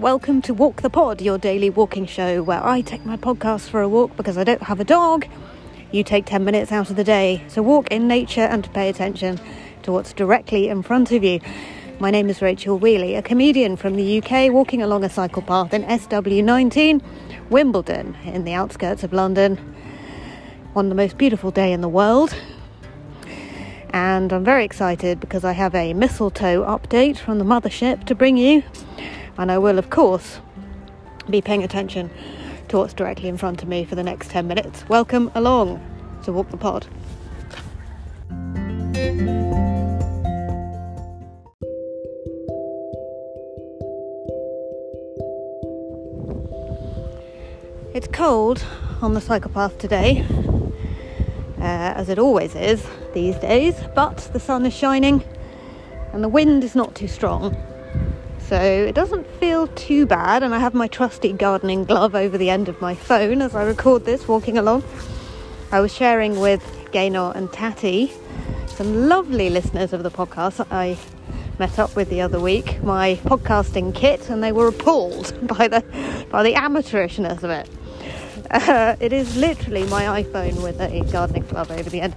Welcome to Walk the Pod, your daily walking show where I take my podcast for a walk because I don't have a dog. You take 10 minutes out of the day to walk in nature and to pay attention to what's directly in front of you. My name is Rachel Wheeley, a comedian from the UK walking along a cycle path in SW19, Wimbledon, in the outskirts of London. On the most beautiful day in the world. And I'm very excited because I have a mistletoe update from the mothership to bring you. And I will, of course, be paying attention to what's directly in front of me for the next 10 minutes. Welcome along to Walk the Pod. It's cold on the cycle path today, uh, as it always is these days, but the sun is shining and the wind is not too strong so it doesn't feel too bad. And I have my trusty gardening glove over the end of my phone as I record this walking along. I was sharing with Gaynor and Tatty, some lovely listeners of the podcast I met up with the other week, my podcasting kit, and they were appalled by the by the amateurishness of it. Uh, it is literally my iPhone with a gardening glove over the end.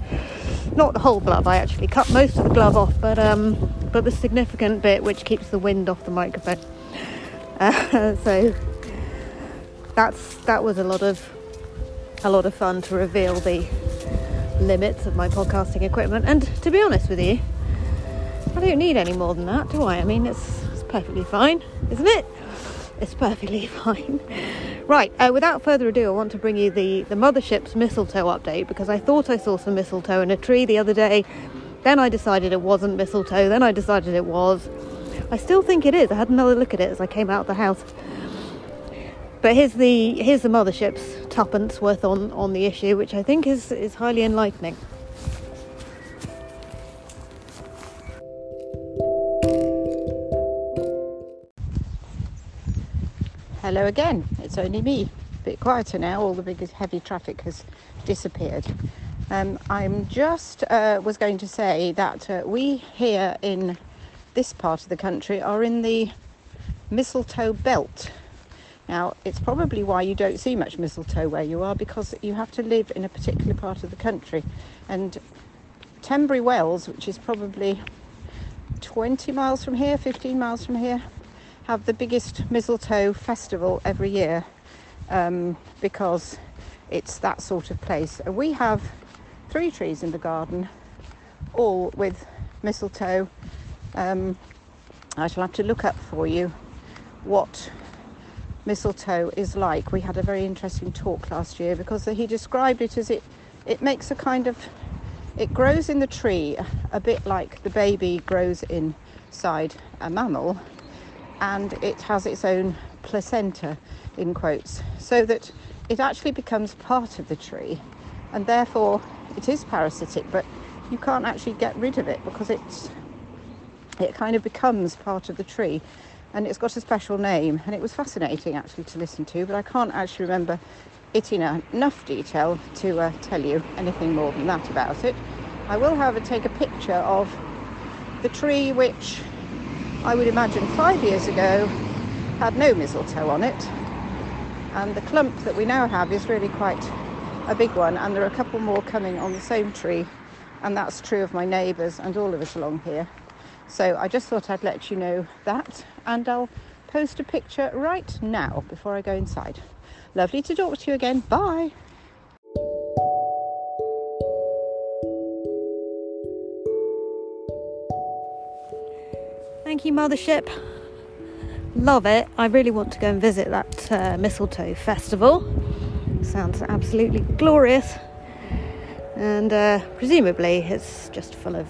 Not the whole glove. I actually cut most of the glove off, but um, but the significant bit which keeps the wind off the microphone. So that's that was a lot of a lot of fun to reveal the limits of my podcasting equipment. And to be honest with you, I don't need any more than that, do I? I mean, it's, it's perfectly fine, isn't it? It's perfectly fine. Right, uh, without further ado, I want to bring you the, the mothership's mistletoe update because I thought I saw some mistletoe in a tree the other day. Then I decided it wasn't mistletoe. Then I decided it was. I still think it is. I had another look at it as I came out of the house. But here's the here's the mothership's tuppence worth on, on the issue, which I think is, is highly enlightening. Hello again, it's only me. A bit quieter now, all the big heavy traffic has disappeared. Um, I'm just uh, was going to say that uh, we here in this part of the country are in the mistletoe belt. Now, it's probably why you don't see much mistletoe where you are because you have to live in a particular part of the country. And Tenbury Wells, which is probably 20 miles from here, 15 miles from here, have the biggest mistletoe festival every year um, because it's that sort of place. And We have three trees in the garden, all with mistletoe. Um, I shall have to look up for you what mistletoe is like. We had a very interesting talk last year because he described it as it it makes a kind of it grows in the tree a bit like the baby grows inside a mammal and it has its own placenta, in quotes, so that it actually becomes part of the tree and therefore it is parasitic, but you can't actually get rid of it because it's it kind of becomes part of the tree. And it's got a special name. And it was fascinating actually to listen to but i can't actually remember it in enough detail to uh, tell you anything more than that about it. I will however take a picture of the tree which I would imagine five years ago had no mistletoe on it. And the clump that we now have is really quite a big one, and there are a couple more coming on the same tree, and that's true of my neighbours and all of us along here. So I just thought I'd let you know that, and I'll post a picture right now before I go inside. Lovely to talk to you again. Bye. Thank you, Mothership. Love it. I really want to go and visit that uh, mistletoe festival. Sounds absolutely glorious. And uh, presumably it's just full of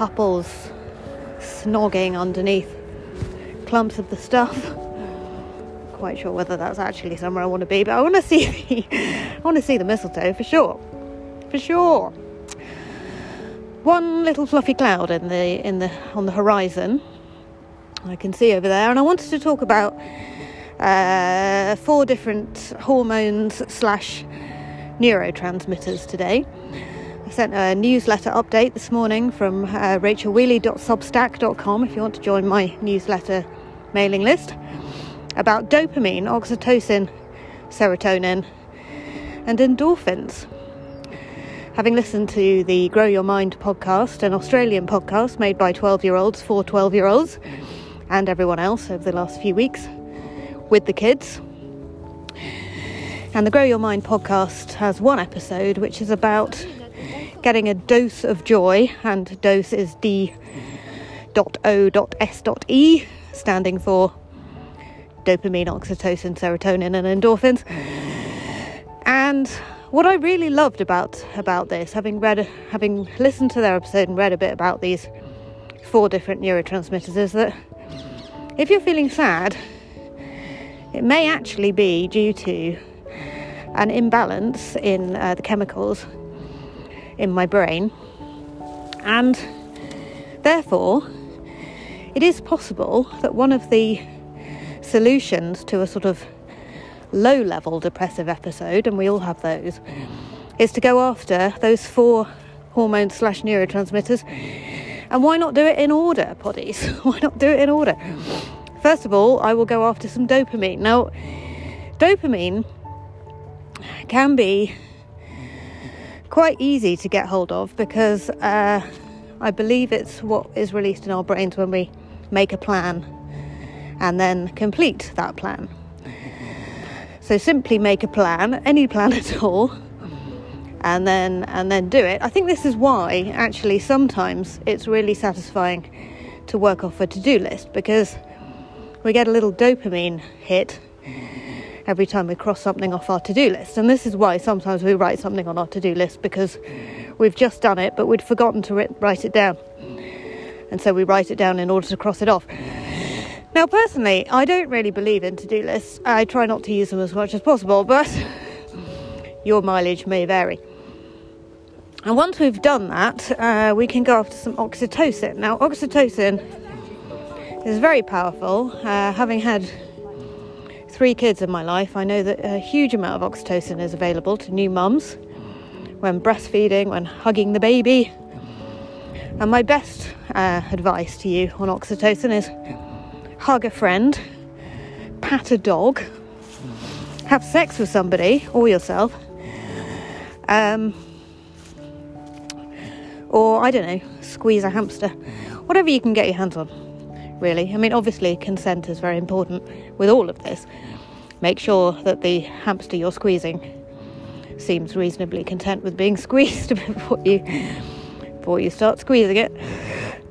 couples snogging underneath clumps of the stuff. Quite sure whether that's actually somewhere I want to be, but I want to see the, I want to see the mistletoe for sure. For sure one little fluffy cloud in the in the on the horizon. I can see over there, and I wanted to talk about uh, four different hormones slash neurotransmitters today. I sent a newsletter update this morning from uh, rachelwheeley.substack.com if you want to join my newsletter mailing list. about dopamine, oxytocin, serotonin, and endorphins. Having listened to the Grow Your Mind podcast, an Australian podcast made by 12 year olds for 12 year olds and everyone else over the last few weeks with the kids. And the Grow Your Mind podcast has one episode which is about getting a dose of joy, and dose is D.O.S.E, standing for dopamine, oxytocin, serotonin, and endorphins. And what I really loved about about this, having read, having listened to their episode and read a bit about these four different neurotransmitters, is that if you're feeling sad, it may actually be due to an imbalance in uh, the chemicals in my brain, and therefore, it is possible that one of the solutions to a sort of low level depressive episode, and we all have those, is to go after those four hormones slash neurotransmitters. And why not do it in order, poddies? why not do it in order? First of all, I will go after some dopamine. Now, dopamine can be quite easy to get hold of because uh, I believe it's what is released in our brains when we make a plan and then complete that plan. So simply make a plan, any plan at all, and then and then do it. I think this is why actually sometimes it's really satisfying to work off a to-do list because we get a little dopamine hit every time we cross something off our to-do list. And this is why sometimes we write something on our to-do list because we've just done it but we'd forgotten to write it down. And so we write it down in order to cross it off. Now, personally, I don't really believe in to do lists. I try not to use them as much as possible, but your mileage may vary. And once we've done that, uh, we can go after some oxytocin. Now, oxytocin is very powerful. Uh, having had three kids in my life, I know that a huge amount of oxytocin is available to new mums when breastfeeding, when hugging the baby. And my best uh, advice to you on oxytocin is hug a friend, pat a dog, have sex with somebody or yourself, um, or I don't know, squeeze a hamster, whatever you can get your hands on. Really, I mean, obviously, consent is very important with all of this. Make sure that the hamster you're squeezing seems reasonably content with being squeezed before you before you start squeezing it.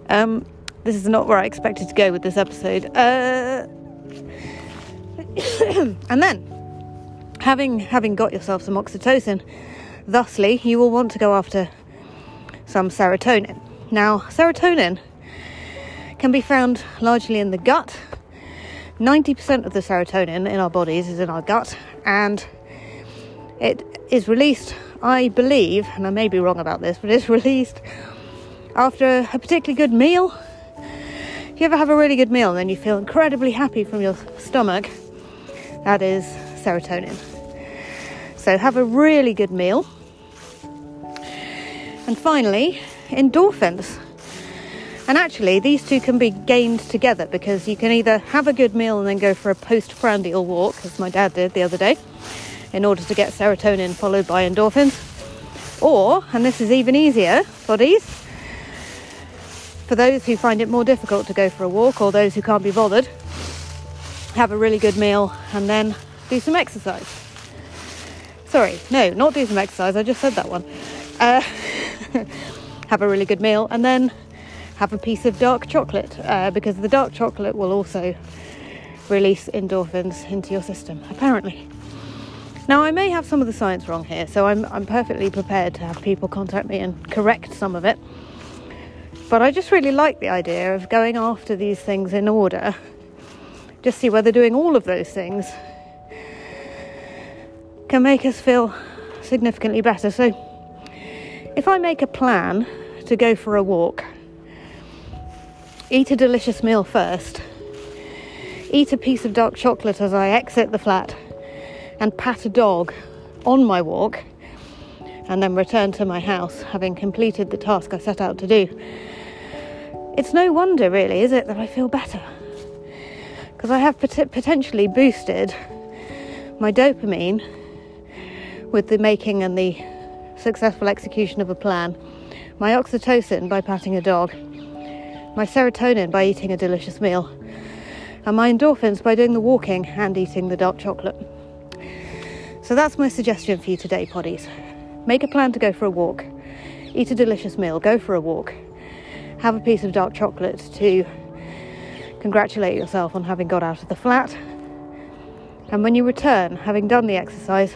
Um, this is not where I expected to go with this episode. Uh, and then, having having got yourself some oxytocin, thusly you will want to go after some serotonin. Now, serotonin can be found largely in the gut. 90% of the serotonin in our bodies is in our gut, and it is released, I believe, and I may be wrong about this, but it's released after a particularly good meal If you ever have a really good meal and then you feel incredibly happy from your stomach, that is serotonin. So have a really good meal. And finally, endorphins. And actually, these two can be gained together because you can either have a good meal and then go for a post prandial walk, as my dad did the other day, in order to get serotonin followed by endorphins. Or, and this is even easier, bodies, for those who find it more difficult to go for a walk or those who can't be bothered, have a really good meal and then do some exercise. Sorry, no, not do some exercise, I just said that one. Uh, have a really good meal and then have a piece of dark chocolate uh, because the dark chocolate will also release endorphins into your system, apparently. Now, I may have some of the science wrong here, so I'm, I'm perfectly prepared to have people contact me and correct some of it. But I just really like the idea of going after these things in order. Just see whether doing all of those things can make us feel significantly better. So, if I make a plan to go for a walk, eat a delicious meal first, eat a piece of dark chocolate as I exit the flat, and pat a dog on my walk, and then return to my house having completed the task I set out to do. It's no wonder, really, is it, that I feel better? because I have pot- potentially boosted my dopamine with the making and the successful execution of a plan, my oxytocin by patting a dog, my serotonin by eating a delicious meal, and my endorphins by doing the walking and eating the dark chocolate. So that's my suggestion for you today, poddies. Make a plan to go for a walk, eat a delicious meal, go for a walk, have a piece of dark chocolate to congratulate yourself on having got out of the flat. And when you return, having done the exercise,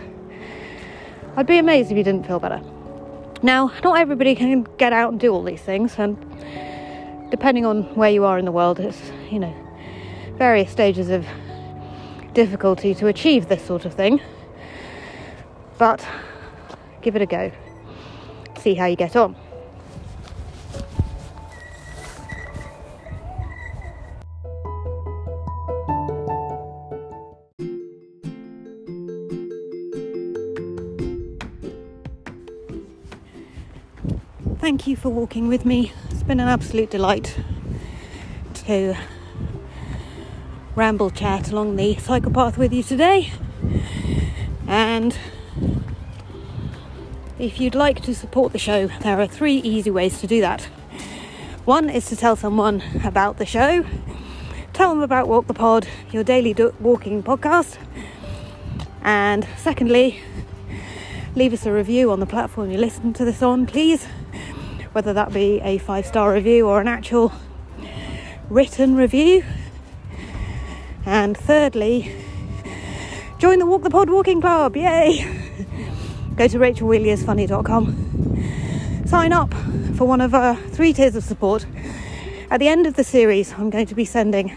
I'd be amazed if you didn't feel better. Now, not everybody can get out and do all these things, and depending on where you are in the world, it's, you know, various stages of difficulty to achieve this sort of thing. But give it a go, see how you get on. Thank you for walking with me. It's been an absolute delight to ramble chat along the cycle psychopath with you today. And if you'd like to support the show, there are three easy ways to do that. One is to tell someone about the show, tell them about Walk the Pod, your daily do- walking podcast. And secondly, leave us a review on the platform you listen to this on, please whether that be a five star review or an actual written review. And thirdly, join the Walk the Pod Walking Club, yay! Go to rachelwheeleyisfunny.com, sign up for one of our three tiers of support. At the end of the series, I'm going to be sending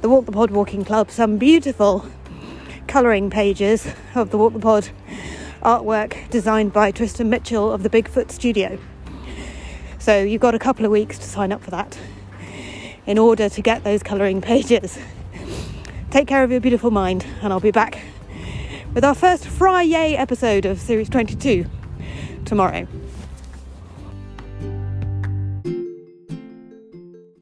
the Walk the Pod Walking Club some beautiful colouring pages of the Walk the Pod artwork designed by Tristan Mitchell of the Bigfoot Studio. So you've got a couple of weeks to sign up for that in order to get those colouring pages. Take care of your beautiful mind, and I'll be back with our first Friday episode of Series 22 tomorrow.